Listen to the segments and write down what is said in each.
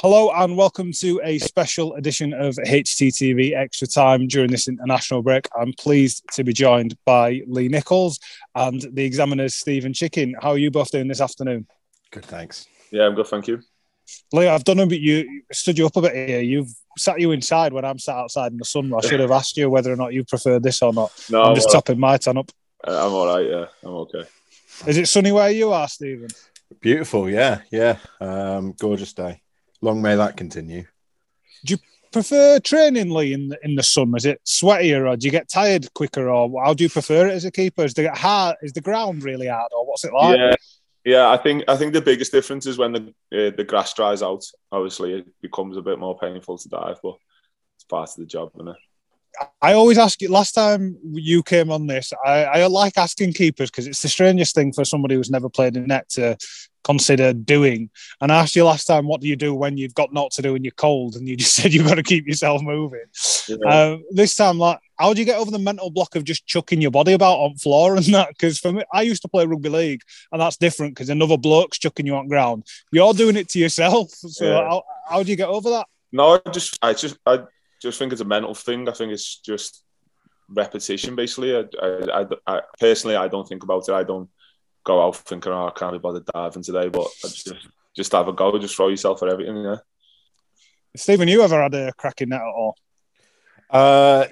Hello and welcome to a special edition of HTTV Extra Time during this international break. I'm pleased to be joined by Lee Nicholls and the examiners Stephen Chicken. How are you both doing this afternoon? Good, thanks. Yeah, I'm good, thank you. Lee, I've done a bit. You stood you up a bit here. You've sat you inside when I'm sat outside in the sun. I should have asked you whether or not you prefer this or not. No, I'm, I'm just topping my ton up. I'm all right. Yeah, I'm okay. Is it sunny where you are, Stephen? Beautiful. Yeah, yeah. Um, gorgeous day. Long may that continue. Do you prefer training, Lee, in the, in the sun? Is it sweatier, or do you get tired quicker, or how do you prefer it as a keeper? Is the hard? Is the ground really hard, or what's it like? Yeah, yeah. I think I think the biggest difference is when the uh, the grass dries out. Obviously, it becomes a bit more painful to dive, but it's part of the job, isn't it? I always ask you. Last time you came on this, I, I like asking keepers because it's the strangest thing for somebody who's never played in net to consider doing. And I asked you last time, what do you do when you've got not to do and you're cold? And you just said you've got to keep yourself moving. Yeah. Uh, this time, like, how do you get over the mental block of just chucking your body about on floor and that? Because for me, I used to play rugby league, and that's different because another bloke's chucking you on ground. You're doing it to yourself. So yeah. how, how do you get over that? No, I just, I just, I just think it's a mental thing. I think it's just repetition, basically. I, I, I, I personally, I don't think about it. I don't go out thinking, oh, I can't be bothered diving today, but just just have a go, just throw yourself at everything. Yeah. Stephen, you ever had a crack in that at all? Uh,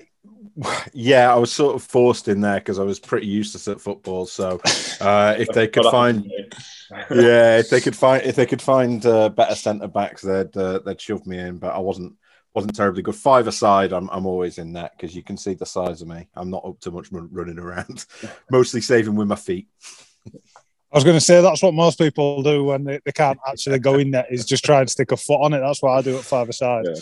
yeah, I was sort of forced in there because I was pretty useless at football. So, uh, if they could find, yeah, if they could find, if they could find uh, better centre backs, they'd uh, they'd shove me in. But I wasn't wasn't terribly good. Five aside, I'm I'm always in that because you can see the size of me. I'm not up to much running around, mostly saving with my feet. I was going to say that's what most people do when they, they can't actually go in there is just try and stick a foot on it. That's what I do at five aside. Yeah.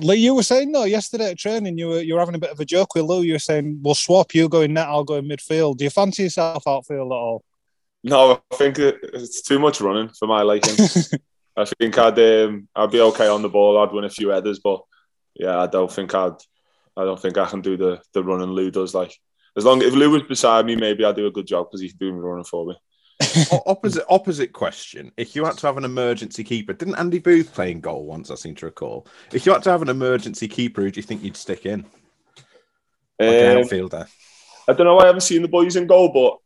Lee, you were saying though yesterday at training, you were you were having a bit of a joke with Lou. You were saying, "We'll swap. You go in net, I'll go in midfield." Do you fancy yourself outfield at all? No, I think it's too much running for my liking. I think I'd um, I'd be okay on the ball. I'd win a few headers, but yeah, I don't think I'd I don't think I can do the the running Lou does. Like as long if Lou was beside me, maybe I'd do a good job because he's doing the running for me. opposite opposite question. If you had to have an emergency keeper, didn't Andy Booth play in goal once? I seem to recall. If you had to have an emergency keeper, who do you think you'd stick in? Like um, outfielder. I don't know. I haven't seen the boys in goal, but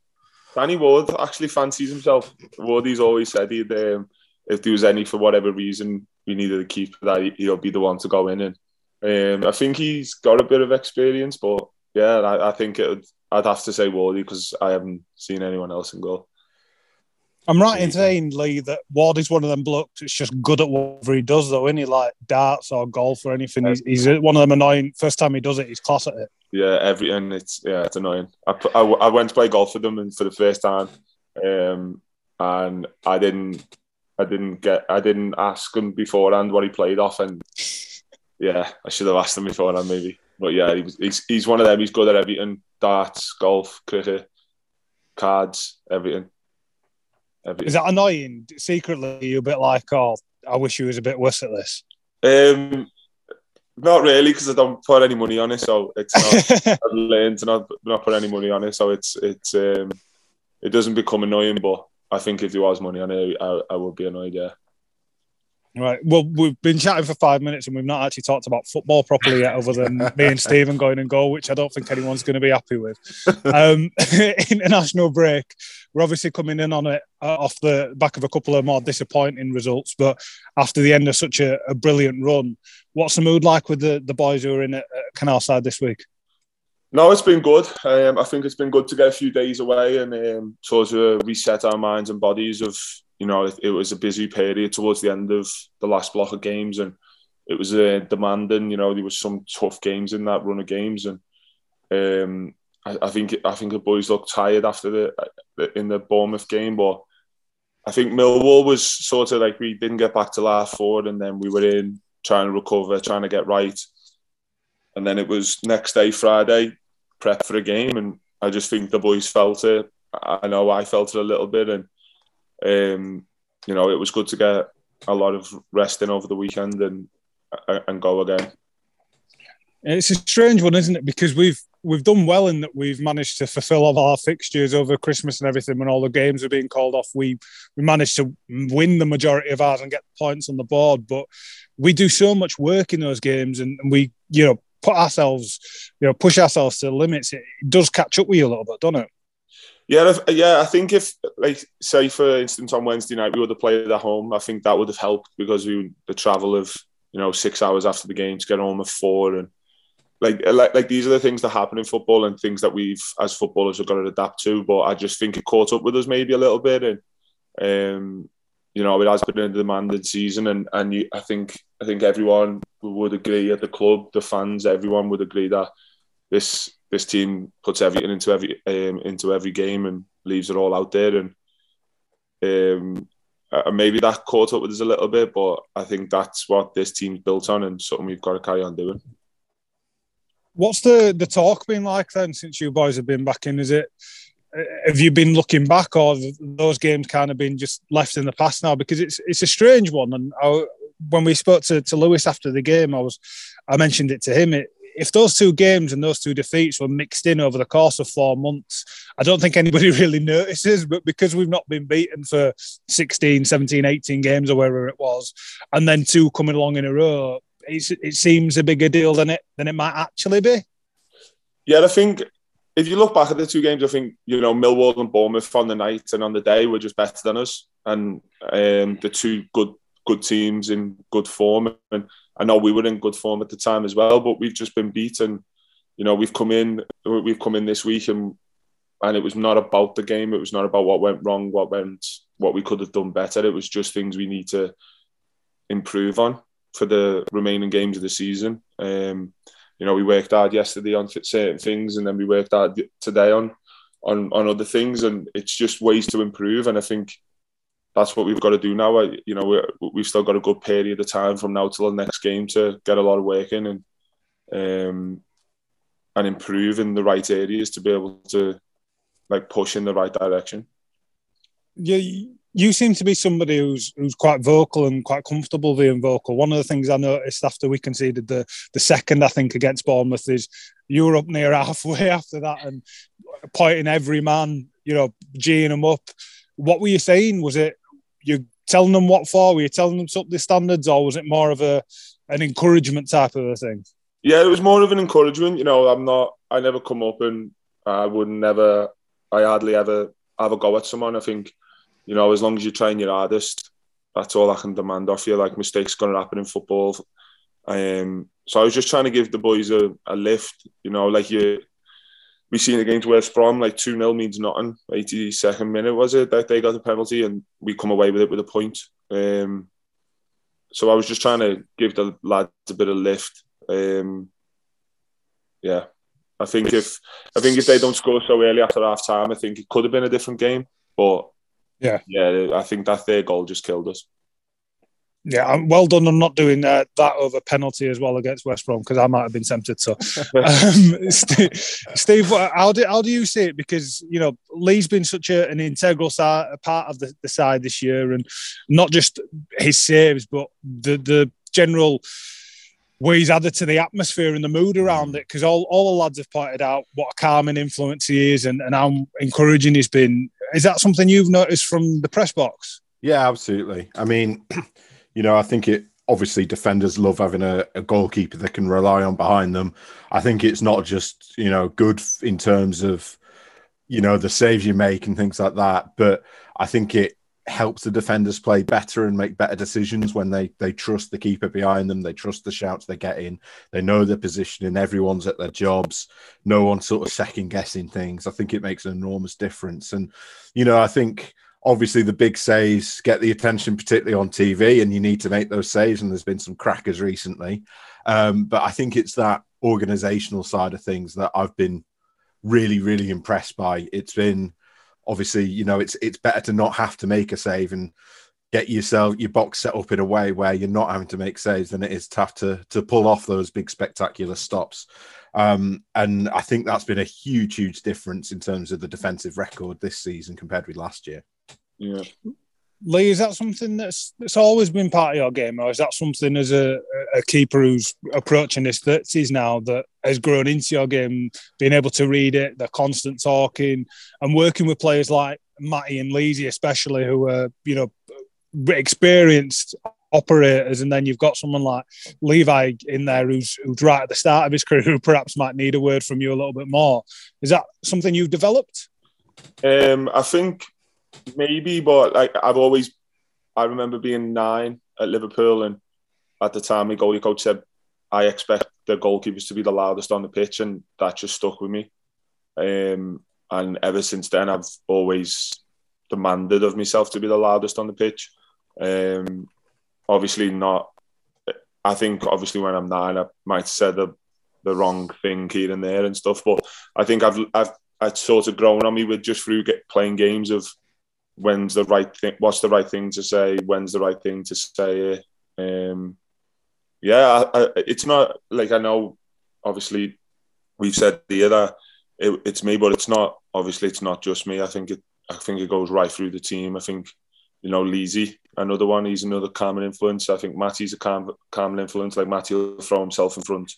Danny Ward actually fancies himself. Wardy's always said he'd, um, if there was any for whatever reason we needed a keeper, that he'll be the one to go in. And um, I think he's got a bit of experience, but yeah, I, I think it would, I'd have to say Wardy because I haven't seen anyone else in goal. I'm right in saying, Lee, that Ward is one of them blokes that's just good at whatever he does, though, isn't he? Like darts or golf or anything. He's, he's one of them annoying. First time he does it, he's class at it. Yeah, every and it's yeah, it's annoying. I, I, I went to play golf with them and for the first time, um, and I didn't I didn't get I didn't ask him beforehand what he played off, and yeah, I should have asked him beforehand maybe. But yeah, he was, he's he's one of them. He's good at everything: darts, golf, cricket, cards, everything. everything. Is that annoying? Secretly, you're a bit like, oh, I wish he was a bit worse at this. Um, not really, because I don't put any money on it, so it's not. I've learned to not not put any money on it, so it's it's um, it doesn't become annoying. But I think if there was money on it, I, I would be annoyed. Yeah. Right. Well, we've been chatting for five minutes and we've not actually talked about football properly yet, other than me and Stephen going and goal, which I don't think anyone's going to be happy with. Um, international break. We're obviously coming in on it uh, off the back of a couple of more disappointing results, but after the end of such a, a brilliant run, what's the mood like with the, the boys who are in at, at Canalside this week? No, it's been good. Um, I think it's been good to get a few days away and um, sort of reset our minds and bodies of you know, it, it, was a busy period towards the end of the last block of games, and it was uh, demanding. You know, there was some tough games in that run of games, and um, I, I, think I think the boys looked tired after the in the Bournemouth game, but I think Millwall was sort of like we didn't get back to last forward, and then we were in trying to recover, trying to get right, and then it was next day Friday prep for a game, and I just think the boys felt it. I know I felt it a little bit, and um, you know, it was good to get a lot of rest in over the weekend and and go again. It's a strange one, isn't it? Because we've we've done well in that we've managed to fulfil all our fixtures over Christmas and everything. When all the games are being called off, we we managed to win the majority of ours and get points on the board. But we do so much work in those games, and, and we you know put ourselves, you know, push ourselves to the limits. It does catch up with you a little bit, doesn't it? Yeah, yeah. I think if, like, say for instance, on Wednesday night we would have played at home, I think that would have helped because we the travel of you know six hours after the game to get home at four and like, like like these are the things that happen in football and things that we've as footballers have got to adapt to. But I just think it caught up with us maybe a little bit, and um, you know it has been a demanding season, and and you, I think I think everyone would agree at the club, the fans, everyone would agree that this this team puts everything into every um, into every game and leaves it all out there, and um, and maybe that caught up with us a little bit, but I think that's what this team's built on, and something we've got to carry on doing. What's the the talk been like then since you boys have been back in? Is it have you been looking back, or those games kind of been just left in the past now? Because it's it's a strange one, and I, when we spoke to, to Lewis after the game, I was I mentioned it to him. It, if those two games and those two defeats were mixed in over the course of four months, I don't think anybody really notices. But because we've not been beaten for 16, 17, 18 games or wherever it was, and then two coming along in a row, it seems a bigger deal than it than it might actually be. Yeah, I think if you look back at the two games, I think you know Millwall and Bournemouth on the night and on the day were just better than us, and um, the two good good teams in good form. And I know we were in good form at the time as well, but we've just been beaten. You know, we've come in, we've come in this week, and and it was not about the game. It was not about what went wrong, what went, what we could have done better. It was just things we need to improve on for the remaining games of the season. Um, you know, we worked hard yesterday on certain things, and then we worked hard today on on on other things, and it's just ways to improve. And I think that's what we've got to do now. You know, we've still got a good period of time from now till the next game to get a lot of work in and um, and improve in the right areas to be able to like push in the right direction. Yeah, you seem to be somebody who's who's quite vocal and quite comfortable being vocal. One of the things I noticed after we conceded the the second, I think, against Bournemouth is you were up near halfway after that and pointing every man, you know, geeing them up. What were you saying? Was it you telling them what for? Were you telling them to up standards, or was it more of a an encouragement type of a thing? Yeah, it was more of an encouragement. You know, I'm not. I never come up and I would never. I hardly ever have a go at someone. I think, you know, as long as you're trying your hardest, that's all I can demand off you. Like mistakes going to happen in football. Um, so I was just trying to give the boys a, a lift. You know, like you we seen against West Brom, like 2 0 means nothing. 82nd minute was it that they got the penalty and we come away with it with a point. Um, so I was just trying to give the lads a bit of lift. Um, yeah, I think if I think if they don't score so early after half time, I think it could have been a different game. But yeah, yeah, I think that their goal just killed us. Yeah, I'm well done on not doing uh, that over penalty as well against West Brom because I might have been tempted to. um, Steve, Steve, how do how do you see it? Because you know Lee's been such a, an integral side, part of the, the side this year, and not just his saves, but the the general way he's added to the atmosphere and the mood around it. Because all, all the lads have pointed out what a calming influence he is and, and how encouraging he's been. Is that something you've noticed from the press box? Yeah, absolutely. I mean. You know, I think it obviously defenders love having a, a, goalkeeper they can rely on behind them. I think it's not just, you know, good in terms of, you know, the saves you make and things like that, but I think it helps the defenders play better and make better decisions when they they trust the keeper behind them, they trust the shouts they get in, they know their positioning, everyone's at their jobs, no one's sort of second guessing things. I think it makes an enormous difference. And, you know, I think obviously the big saves get the attention, particularly on TV, and you need to make those saves. And there's been some crackers recently, um, but I think it's that organizational side of things that I've been really, really impressed by. It's been obviously, you know, it's it's better to not have to make a save and get yourself your box set up in a way where you're not having to make saves than it is tough to to pull off those big spectacular stops. Um, and I think that's been a huge, huge difference in terms of the defensive record this season compared with last year. Yeah. Lee, is that something that's that's always been part of your game, or is that something as a, a keeper who's approaching his thirties now that has grown into your game, being able to read it, the constant talking, and working with players like Matty and Leesy, especially who are you know experienced operators, and then you've got someone like Levi in there who's who's right at the start of his career, who perhaps might need a word from you a little bit more. Is that something you've developed? Um, I think maybe, but like I've always, I remember being nine at Liverpool, and at the time, my goalie coach said, "I expect the goalkeepers to be the loudest on the pitch," and that just stuck with me. Um, and ever since then, I've always demanded of myself to be the loudest on the pitch. Um, obviously, not. I think obviously when I'm nine, I might said the the wrong thing here and there and stuff, but I think I've I've I've sort of grown on me with just through get, playing games of when's the right thing, what's the right thing to say, when's the right thing to say. Um, yeah, I, I, it's not like I know. Obviously, we've said here that it, it's me, but it's not. Obviously, it's not just me. I think it. I think it goes right through the team. I think, you know, Leesy, another one. He's another calming influence. I think Matty's a calm, influence. Like Matty will throw himself in front,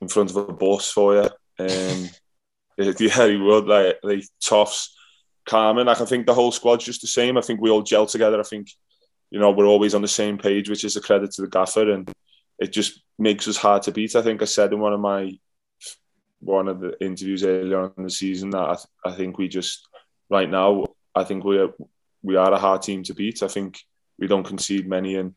in front of a boss for you. Um, yeah, he would. Like, like toffs calming. Like, I think the whole squad's just the same. I think we all gel together. I think, you know, we're always on the same page, which is a credit to the gaffer, and it just makes us hard to beat. I think I said in one of my one of the interviews earlier on in the season that I, th- I think we just right now I think we are we are a hard team to beat. I think we don't concede many, and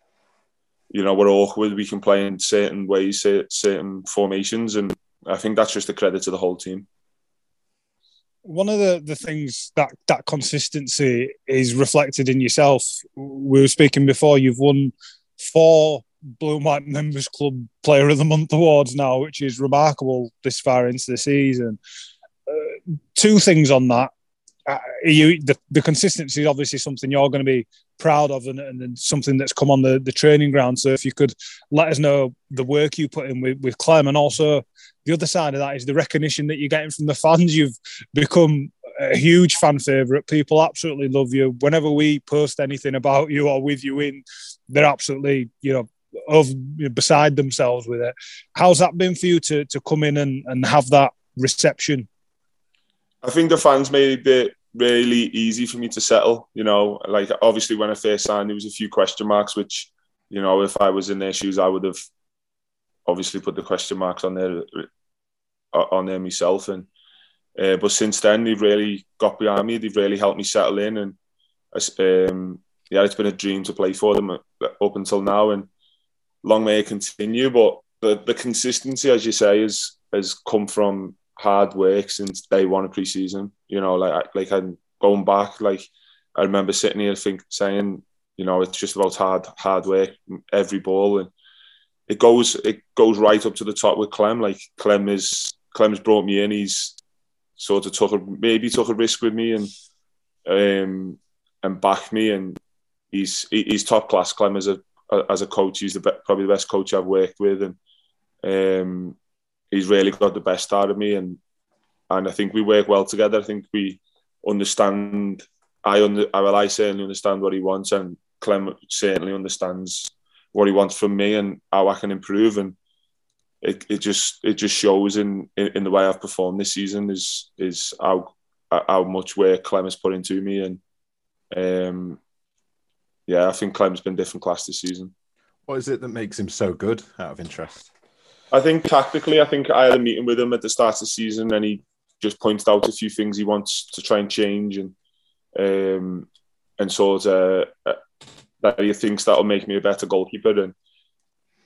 you know we're awkward. We can play in certain ways, certain formations, and I think that's just a credit to the whole team one of the, the things that that consistency is reflected in yourself. We were speaking before. You've won four Blue White Members Club Player of the Month awards now, which is remarkable this far into the season. Uh, two things on that. Uh, you the, the consistency is obviously something you're going to be proud of and, and something that's come on the, the training ground. So if you could let us know the work you put in with, with Clem and also the other side of that is the recognition that you're getting from the fans. You've become a huge fan favorite. People absolutely love you. Whenever we post anything about you or with you in, they're absolutely, you know, of beside themselves with it. How's that been for you to to come in and, and have that reception? I think the fans made it really easy for me to settle. You know, like obviously when I first signed, there was a few question marks, which you know, if I was in their shoes, I would have obviously put the question marks on there uh, on there myself. And uh, but since then, they've really got behind me. They've really helped me settle in, and um, yeah, it's been a dream to play for them uh, up until now, and long may it continue. But the the consistency, as you say, has has come from hard work since day one of preseason. You know, like like I'm going back, like I remember sitting here think saying, you know, it's just about hard hard work every ball, and it goes it goes right up to the top with Clem. Like Clem is Clem's brought me in. He's sort of took a maybe took a risk with me and um and backed me, and he's he's top class. Clem as a as a coach, he's the be, probably the best coach I've worked with, and um he's really got the best out of me, and and I think we work well together. I think we understand. I under, well, I certainly understand what he wants, and Clem certainly understands what he wants from me and how I can improve. And it, it just it just shows in, in, in the way I've performed this season is is how how much work Clem has put into me, and um, yeah, I think Clem's been different class this season. What is it that makes him so good? Out of interest. I think tactically, I think I had a meeting with him at the start of the season, and he just pointed out a few things he wants to try and change, and um, and sort of uh, that he thinks that'll make me a better goalkeeper. And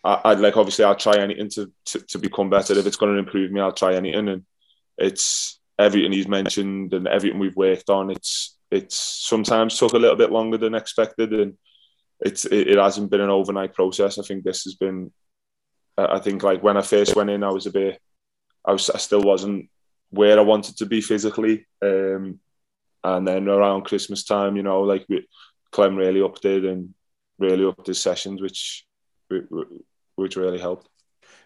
I, would like obviously I'll try anything to, to, to become better. If it's going to improve me, I'll try anything. And it's everything he's mentioned and everything we've worked on. It's it's sometimes took a little bit longer than expected, and it's it, it hasn't been an overnight process. I think this has been I think like when I first went in, I was a bit, I was, I still wasn't where I wanted to be physically. Um, and then around Christmas time, you know, like Clem really upped it and really upped his sessions, which, which really helped.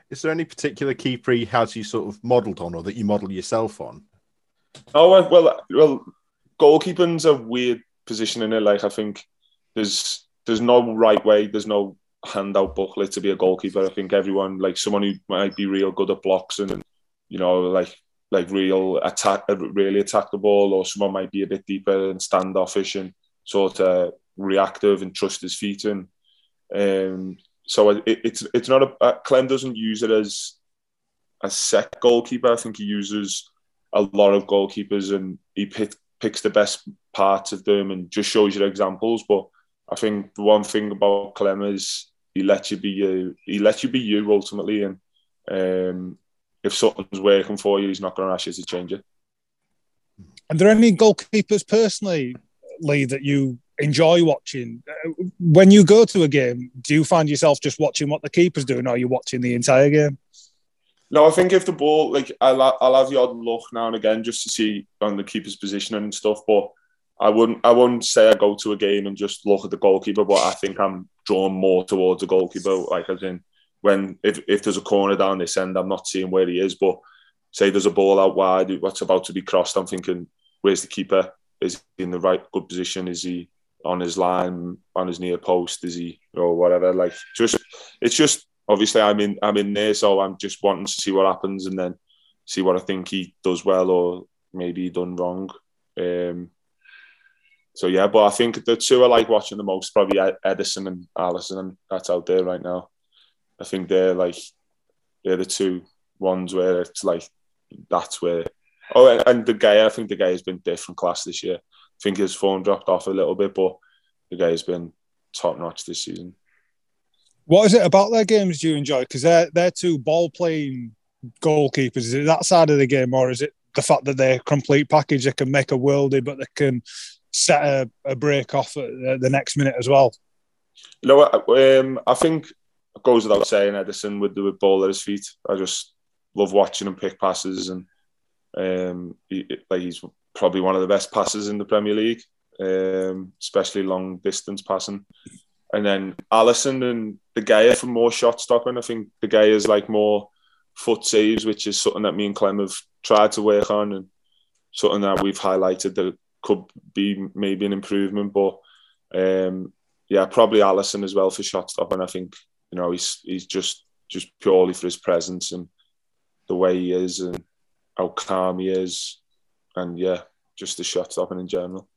Is there any particular keeper he has you sort of modelled on, or that you model yourself on? Oh well, well, goalkeeping's a weird position in it. Like I think there's there's no right way. There's no handout booklet to be a goalkeeper. I think everyone, like someone who might be real good at blocks and you know, like like real attack, really attack the ball, or someone might be a bit deeper and standoffish and sort of reactive and trust his feet. And um, so it, it's it's not a uh, Clem doesn't use it as a set goalkeeper. I think he uses a lot of goalkeepers and he pick, picks the best parts of them and just shows you examples. But I think the one thing about Clem is he lets you be you. He lets you be you ultimately, and um, if something's working for you, he's not going to ask you to change it. Are there any goalkeepers personally, Lee, that you enjoy watching? When you go to a game, do you find yourself just watching what the keeper's doing, or are you watching the entire game? No, I think if the ball, like, I'll, I'll have the odd look now and again just to see on the keeper's position and stuff, but I wouldn't I wouldn't say I go to a game and just look at the goalkeeper, but I think I'm drawn more towards the goalkeeper. Like as in when if, if there's a corner down this end, I'm not seeing where he is. But say there's a ball out wide, what's about to be crossed, I'm thinking, where's the keeper? Is he in the right good position? Is he on his line, on his near post? Is he or whatever? Like just it's just obviously I'm in I'm in there, so I'm just wanting to see what happens and then see what I think he does well or maybe done wrong. Um, so yeah, but I think the two I like watching the most probably Ederson and Alisson. And that's out there right now. I think they're like they're the two ones where it's like that's where. Oh, and De Gea, I think De Gea has been different class this year. I think his form dropped off a little bit, but De Gea has been top notch this season. What is it about their games do you enjoy? Because they're they're two ball playing goalkeepers. Is it that side of the game, or is it the fact that they're a complete package? They can make a worldie, but they can set a, a break off at the, the, next minute as well. You know, um, I think goes without saying Ederson with the ball at his feet. I just love watching him pick passes, and um, he, like he's probably one of the best passes in the Premier League, um, especially long distance passing. And then Alisson and De Gea for more shot stopping. I think De Gea is like more foot saves, which is something that me and Clem have tried to work on, and something that we've highlighted that could be maybe an improvement. But um, yeah, probably Alisson as well for shot stopping. I think you know he's he's just just purely for his presence and the way he is and how calm he is, and yeah, just the shot stopping in general.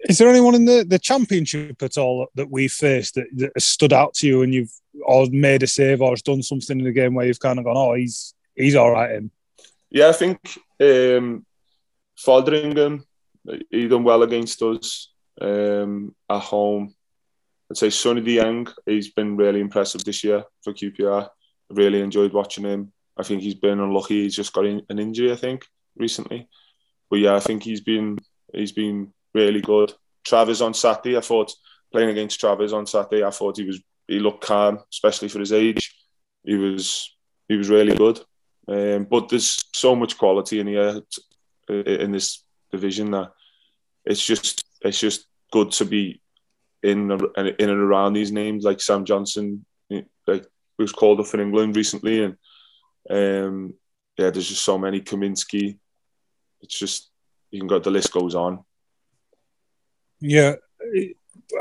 Is there anyone in the, the championship at all that we faced that, that has stood out to you and you've or made a save or has done something in the game where you've kind of gone, oh, he's he's all right. Him. Yeah, I think um, Foderingham he done well against us um, at home. I'd say Seny Dieng he's been really impressive this year for QPR. Really enjoyed watching him. I think he's been unlucky. He's just got an injury, I think, recently. But yeah, I think he's been he's been really good. Travis on Saturday, I thought playing against Travis on Saturday, I thought he was he looked calm, especially for his age. He was he was really good. Um, but there's so much quality in here in this division that it's just it's just good to be in in and around these names like Sam Johnstone, like who's called up in England recently, and um, yeah, there's just so many Kaminski. It's just you can go. The list goes on. Yeah,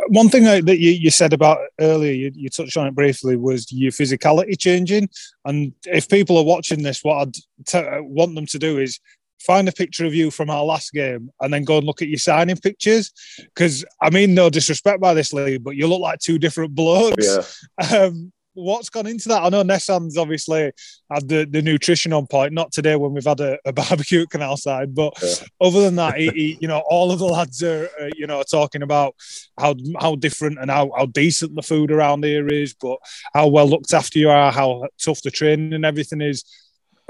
one thing that you, you said about earlier, you, you, touched on it briefly, was your physicality changing. And if people are watching this, what I'd t- want them to do is find a picture of you from our last game and then go and look at your signing pictures. Because I mean, no disrespect by this league, but you look like two different blokes. Yeah. Um, what's gone into that? I know Nessan's obviously had the, the nutrition on point, not today when we've had a, a barbecue Canalside, but yeah. other than that, he, he, you know, all of the lads are, uh, you know, talking about how how different and how, how decent the food around here is, but how well looked after you are, how tough the training and everything is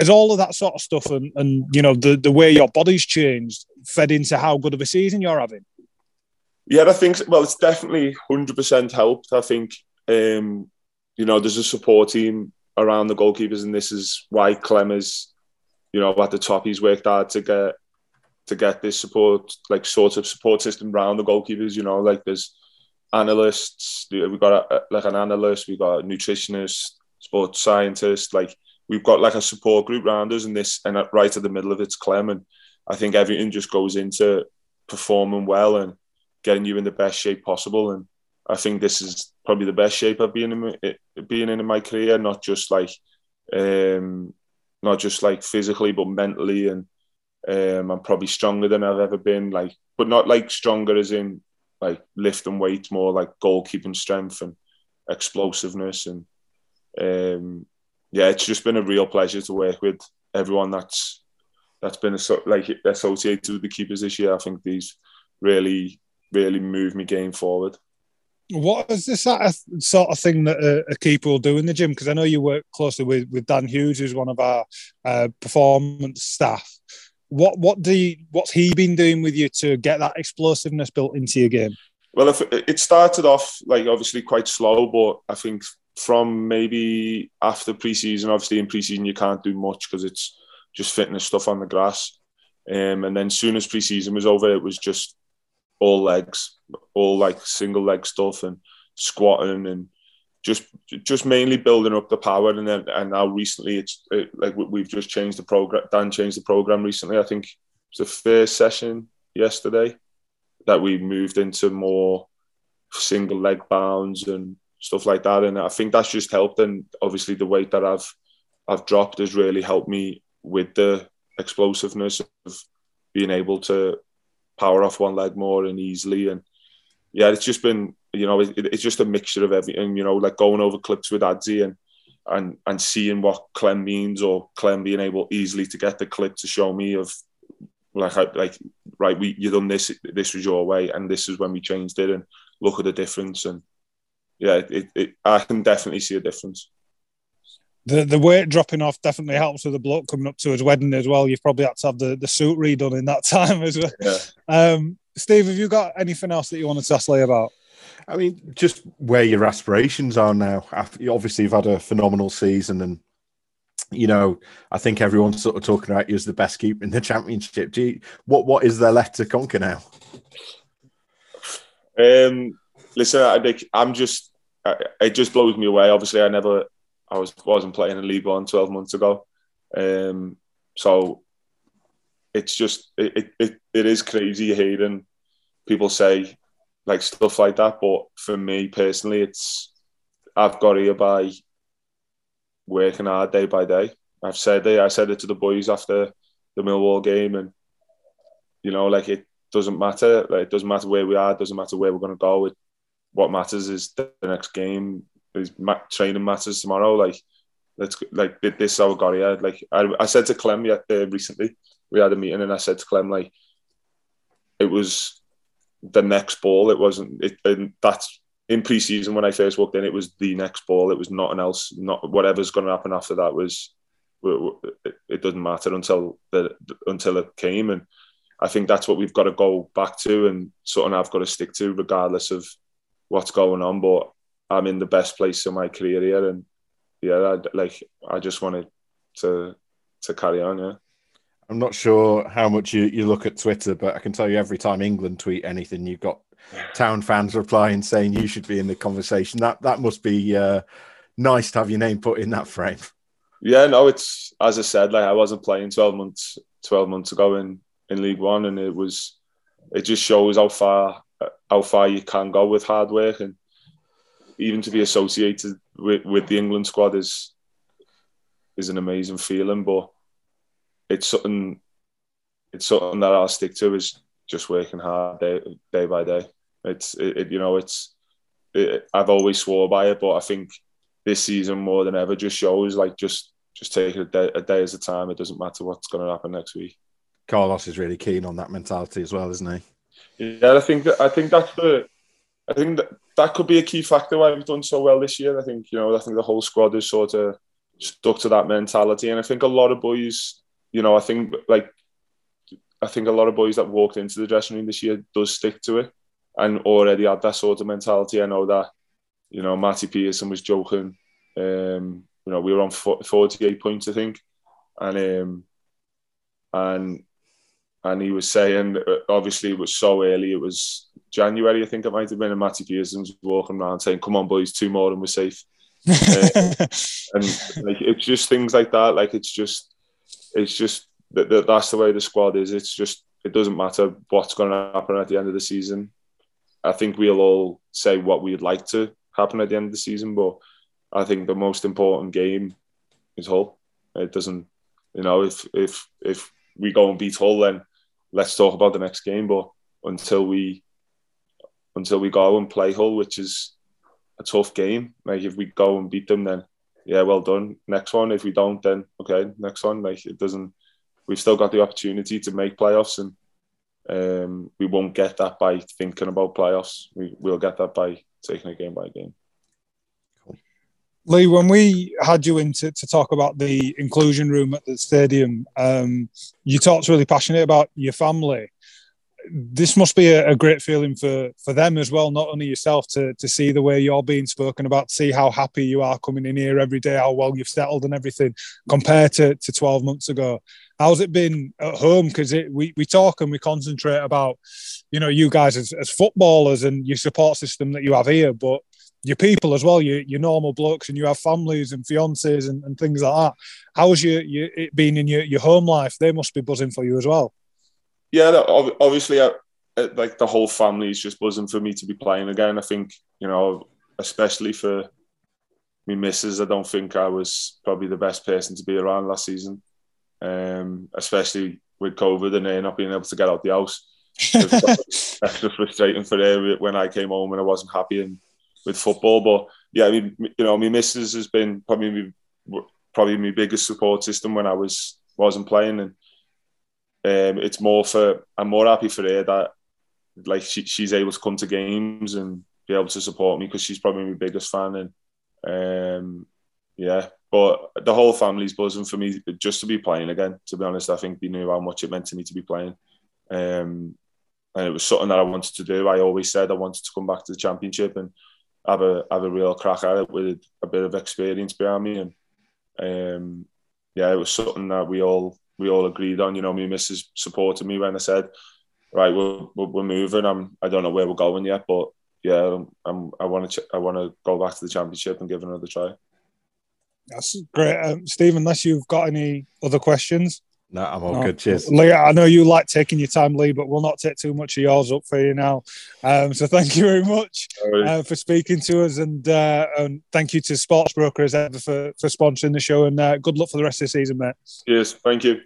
has all of that sort of stuff and, and you know the, the way your body's changed fed into how good of a season you're having? Yeah, I think well, it's definitely hundred percent helped. I think um, you know there's a support team around the goalkeepers, and this is why Clem is you know at the top. He's worked hard to get to get this support, like sort of support system around the goalkeepers. You know, like there's analysts, we got a, like an analyst, we got a nutritionist, sports scientist, like we've got like a support group around us, and this and right at the middle of it's Clem, and I think everything just goes into performing well, and getting you in the best shape possible. And I think this is probably the best shape I've been in been in, in my career, not just like um, not just like physically, but mentally, and um, I'm probably stronger than I've ever been. Like, but not like stronger as in like lift and weight, more like goalkeeping strength and explosiveness. And um, yeah, it's just been a real pleasure to work with everyone that's that's been like associated with the keepers this year. I think these really really moved me game forward. What is this sort of thing that a, a keeper will do in the gym? Because I know you work closely with, with Dan Hughes, who's one of our uh, performance staff. What what do you, what's he been doing with you to get that explosiveness built into your game? Well, if it started off like obviously quite slow, but I think from maybe after preseason, obviously in preseason you can't do much because it's just fitness stuff on the grass. Um, and then soon as preseason was over, it was just all legs, all like single leg stuff and squatting and just just mainly building up the power. And then and now recently it's it, like we've just changed the program. Dan changed the program recently. I think it's the first session yesterday that we moved into more single leg bounds and stuff like that. And I think that's just helped. And obviously the weight that I've I've dropped has really helped me with the explosiveness of being able to power off one leg more and easily. And yeah, it's just been, you know, it, it's just a mixture of everything, you know, like going over clips with Adzi and, and, and seeing what Clem means or Clem being able easily to get the clip to show me of like, like, right, we, you done this, this was your way. And this is when we changed it and look at the difference. And yeah, it, it, I can definitely see a difference the the weight dropping off definitely helps with the bloke coming up to his wedding as well. You've probably had to have the, the suit redone in that time as well. Yeah. Um, Steve, have you got anything else that you wanted to ask Lee about? I mean, just where your aspirations are now. Obviously, you've had a phenomenal season, and you know, I think everyone's sort of talking about you as the best keeper in the championship. Do you, what what is there left to conquer now? Um, listen, I think I'm just. It just blows me away. Obviously, I never I was wasn't playing in League One 12 months ago. Um, so it's just it, it it is crazy hearing people say like stuff like that. But for me personally, it's I've got here by working hard day by day. I've said it. I said it to the boys after the Millwall game, and you know, like it doesn't matter. Like it doesn't matter where we are. It doesn't matter where we're to go. It, what matters is the next game his training matters tomorrow. Like, let's like this is how we got here. Like I, I said to Clem yet uh, recently, we had a meeting and I said to Clem like, it was the next ball. It wasn't. It and that's in preseason when I first walked in. It was the next ball. It was nothing else. Not whatever's going to happen after that was. It doesn't matter until the until it came, and I think that's what we've got to go back to, and something I've got to stick to, regardless of what's going on. But I'm in the best place in my career here, and yeah, I, like I just wanted to to carry on. Yeah. I'm not sure how much you, you look at Twitter, but I can tell you every time England tweet anything, you've got town fans replying saying you should be in the conversation. That that must be uh, nice to have your name put in that frame. Yeah, no, it's as I said, like I wasn't playing 12 months 12 months ago in, in League One, and it was it just shows how far how far you can go with hard work and even to be associated with, with the England squad is is an amazing feeling. But it's something it's something that I'll stick to is just working hard day, day by day. It's it, it you know it's it, I've always swore by it, but I think this season more than ever just shows like just just take it a day, a day at a time. It doesn't matter what's going to happen next week. Carlos is really keen on that mentality as well, isn't he? Yeah, I think I think that's the I think that that could be a key factor why we've done so well this year. I think you know I think the whole squad is sort of stuck to that mentality, and I think a lot of boys, you know, I think like I think a lot of boys that walked into the dressing room this year does stick to it, and already had that sort of mentality. I know that you know Matty Pearson was joking. Um, you know we were on forty eight points, I think, and um, and and he was saying uh, obviously it was so early. It was January, I think it might have been, and Matty Pearson's walking around saying, "Come on, boys, two more and we're safe." uh, and like it's just things like that. Like it's just, it's just that, that's the way the squad is. It's just it doesn't matter what's going to happen at the end of the season. I think we'll all say what we'd like to happen at the end of the season, but I think the most important game is Hull. It doesn't, you know, if if if we go and beat Hull, then let's talk about the next game. But until we until we go and play Hull, which is a tough game, like if we go and beat them, then yeah, well done. Next one. If we don't, then okay, next one. Like it doesn't. We've still got the opportunity to make playoffs, and um, we won't get that by thinking about playoffs. We, we'll get that by taking a game by game. Lee, when we had you in to, to, talk about the inclusion room at the stadium, um, you talked really passionate about your family. This must be a, a, great feeling for, for them as well, not only yourself to, to see the way you're being spoken about, see how happy you are coming in here every day, how well you've settled and everything compared to, to 12 months ago. How's it been at home? Because we, we talk and we concentrate about, you know, you guys as, as footballers and your support system that you have here, but your people as well, your, your normal blokes, and you have families and fiancés and, and things like that. How's your, your it been in your, your home life? They must be buzzing for you as well. Yeah, obviously, I, like the whole family is just buzzing for me to be playing again. I think you know, especially for me misses, I don't think I was probably the best person to be around last season, um, especially with COVID and not being able to get out the house. extra frustrating for her when I came home and I wasn't happy and with football. But yeah, I mean, you know, my missus has been probably my, probably my biggest support system when I was wasn't playing, and um, it's more for I'm more happy for her that like she, she's able to come to games and be able to support me because she's probably my biggest fan, and um, yeah. But the whole family's buzzing for me just to be playing again. To be honest, I think they knew how much it meant to me to be playing. Um, and it was something that I wanted to do. I always said I wanted to come back to the championship, and have a have a real crack at it with a bit of experience behind me, and um, yeah, it was something that we all we all agreed on. You know, my missus supported me when I said, right, we're, we're moving. I'm I don't know where we're going yet, but yeah, I'm, I want to I want to go back to the championship and give another try. That's great, um, Steve. Unless you've got any other questions. No, I'm all no. good. Cheers. Lee, I know you like taking your time, Lee, but we'll not take too much of yours up for you now. Um, so thank you very much uh, for speaking to us, and, uh, and thank you to Sportsbroker as ever for, for sponsoring the show, and uh, good luck for the rest of the season, mate. Yes, thank you.